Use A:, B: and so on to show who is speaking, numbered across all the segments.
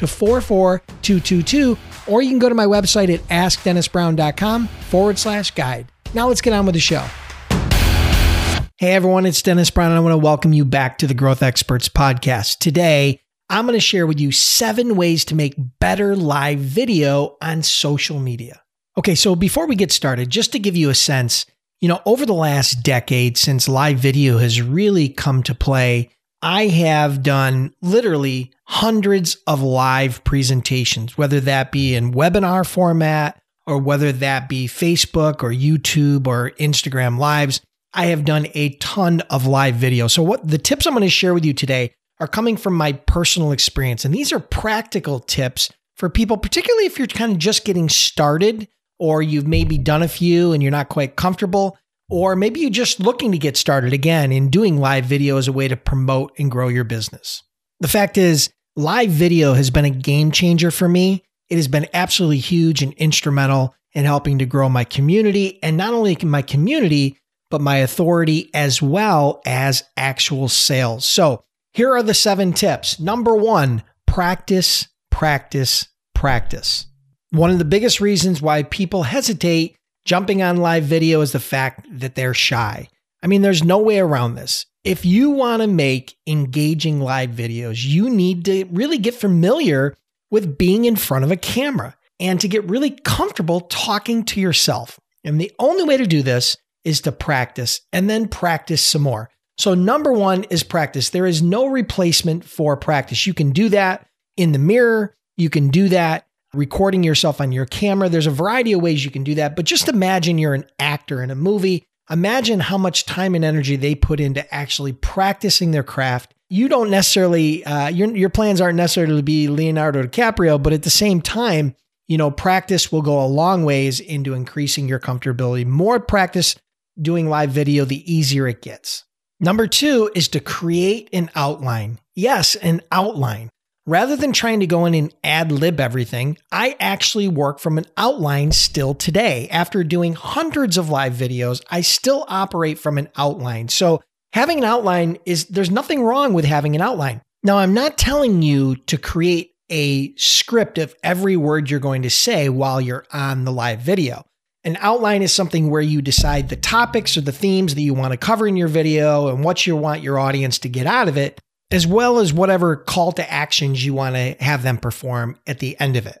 A: to 44222, or you can go to my website at askdennisbrown.com forward slash guide. Now let's get on with the show. Hey everyone, it's Dennis Brown, and I want to welcome you back to the Growth Experts Podcast. Today, I'm going to share with you seven ways to make better live video on social media. Okay, so before we get started, just to give you a sense, you know, over the last decade since live video has really come to play, I have done literally hundreds of live presentations, whether that be in webinar format or whether that be Facebook or YouTube or Instagram lives. I have done a ton of live video. So what the tips I'm going to share with you today are coming from my personal experience. And these are practical tips for people, particularly if you're kind of just getting started or you've maybe done a few and you're not quite comfortable, or maybe you're just looking to get started again in doing live video as a way to promote and grow your business. The fact is, live video has been a game changer for me. It has been absolutely huge and instrumental in helping to grow my community and not only my community, but my authority as well as actual sales. So here are the seven tips. Number one, practice, practice, practice. One of the biggest reasons why people hesitate jumping on live video is the fact that they're shy. I mean, there's no way around this. If you want to make engaging live videos, you need to really get familiar with being in front of a camera and to get really comfortable talking to yourself. And the only way to do this is to practice and then practice some more. So, number one is practice. There is no replacement for practice. You can do that in the mirror, you can do that recording yourself on your camera. There's a variety of ways you can do that, but just imagine you're an actor in a movie. Imagine how much time and energy they put into actually practicing their craft. You don't necessarily, uh, your, your plans aren't necessarily to be Leonardo DiCaprio, but at the same time, you know, practice will go a long ways into increasing your comfortability. More practice doing live video, the easier it gets. Number two is to create an outline. Yes, an outline. Rather than trying to go in and ad lib everything, I actually work from an outline still today. After doing hundreds of live videos, I still operate from an outline. So having an outline is, there's nothing wrong with having an outline. Now, I'm not telling you to create a script of every word you're going to say while you're on the live video. An outline is something where you decide the topics or the themes that you want to cover in your video and what you want your audience to get out of it, as well as whatever call to actions you want to have them perform at the end of it.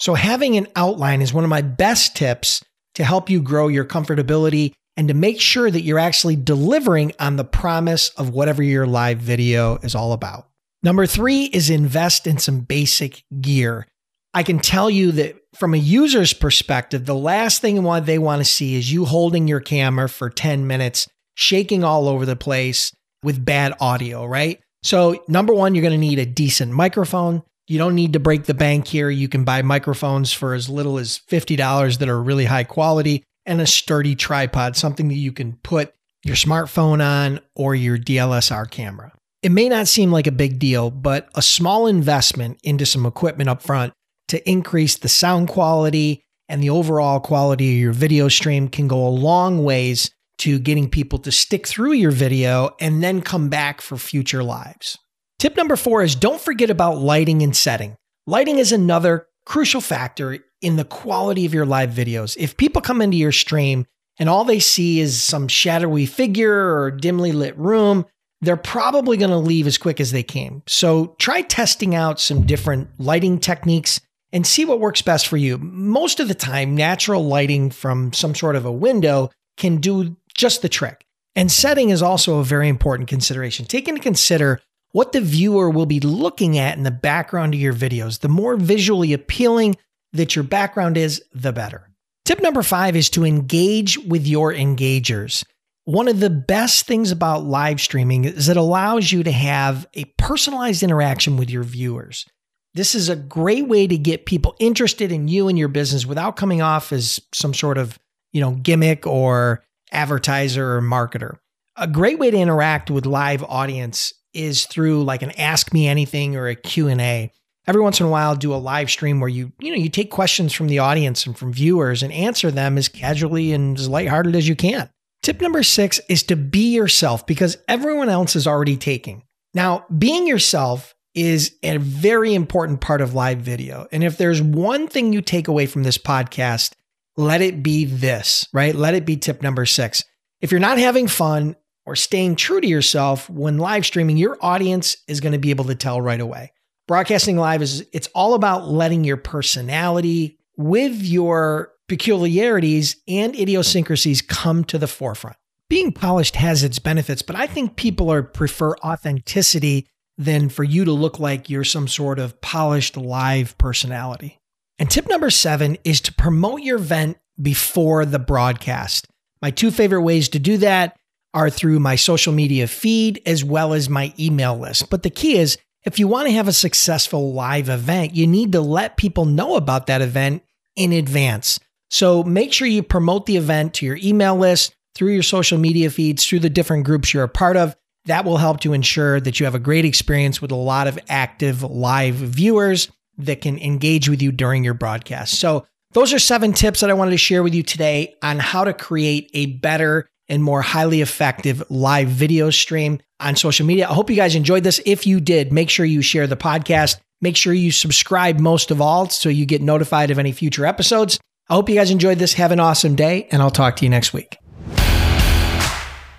A: So, having an outline is one of my best tips to help you grow your comfortability and to make sure that you're actually delivering on the promise of whatever your live video is all about. Number three is invest in some basic gear. I can tell you that from a user's perspective, the last thing they want to see is you holding your camera for 10 minutes, shaking all over the place with bad audio, right? So, number one, you're going to need a decent microphone. You don't need to break the bank here. You can buy microphones for as little as $50 that are really high quality and a sturdy tripod, something that you can put your smartphone on or your DSLR camera. It may not seem like a big deal, but a small investment into some equipment up front to increase the sound quality and the overall quality of your video stream can go a long ways to getting people to stick through your video and then come back for future lives. Tip number four is don't forget about lighting and setting. Lighting is another crucial factor in the quality of your live videos. If people come into your stream and all they see is some shadowy figure or dimly lit room, they're probably going to leave as quick as they came. So try testing out some different lighting techniques and see what works best for you. Most of the time, natural lighting from some sort of a window can do just the trick. And setting is also a very important consideration. Take into consider what the viewer will be looking at in the background of your videos. The more visually appealing that your background is, the better. Tip number five is to engage with your engagers. One of the best things about live streaming is it allows you to have a personalized interaction with your viewers. This is a great way to get people interested in you and your business without coming off as some sort of, you know, gimmick or advertiser or marketer. A great way to interact with live audience is through like an ask me anything or a Q&A. Every once in a while do a live stream where you, you know, you take questions from the audience and from viewers and answer them as casually and as lighthearted as you can. Tip number six is to be yourself because everyone else is already taking. Now, being yourself is a very important part of live video. And if there's one thing you take away from this podcast, let it be this, right? Let it be tip number six. If you're not having fun or staying true to yourself when live streaming, your audience is going to be able to tell right away. Broadcasting live is it's all about letting your personality with your peculiarities and idiosyncrasies come to the forefront. Being polished has its benefits, but I think people are prefer authenticity than for you to look like you're some sort of polished live personality. And tip number 7 is to promote your event before the broadcast. My two favorite ways to do that are through my social media feed as well as my email list. But the key is if you want to have a successful live event, you need to let people know about that event in advance. So make sure you promote the event to your email list, through your social media feeds, through the different groups you're a part of. That will help to ensure that you have a great experience with a lot of active live viewers that can engage with you during your broadcast. So, those are seven tips that I wanted to share with you today on how to create a better and more highly effective live video stream on social media. I hope you guys enjoyed this. If you did, make sure you share the podcast. Make sure you subscribe most of all so you get notified of any future episodes. I hope you guys enjoyed this. Have an awesome day, and I'll talk to you next week.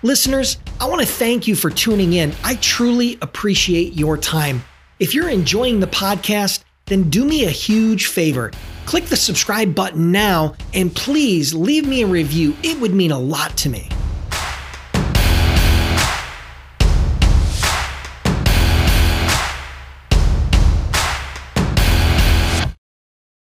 A: Listeners, I want to thank you for tuning in. I truly appreciate your time. If you're enjoying the podcast, then do me a huge favor. Click the subscribe button now and please leave me a review. It would mean a lot to me.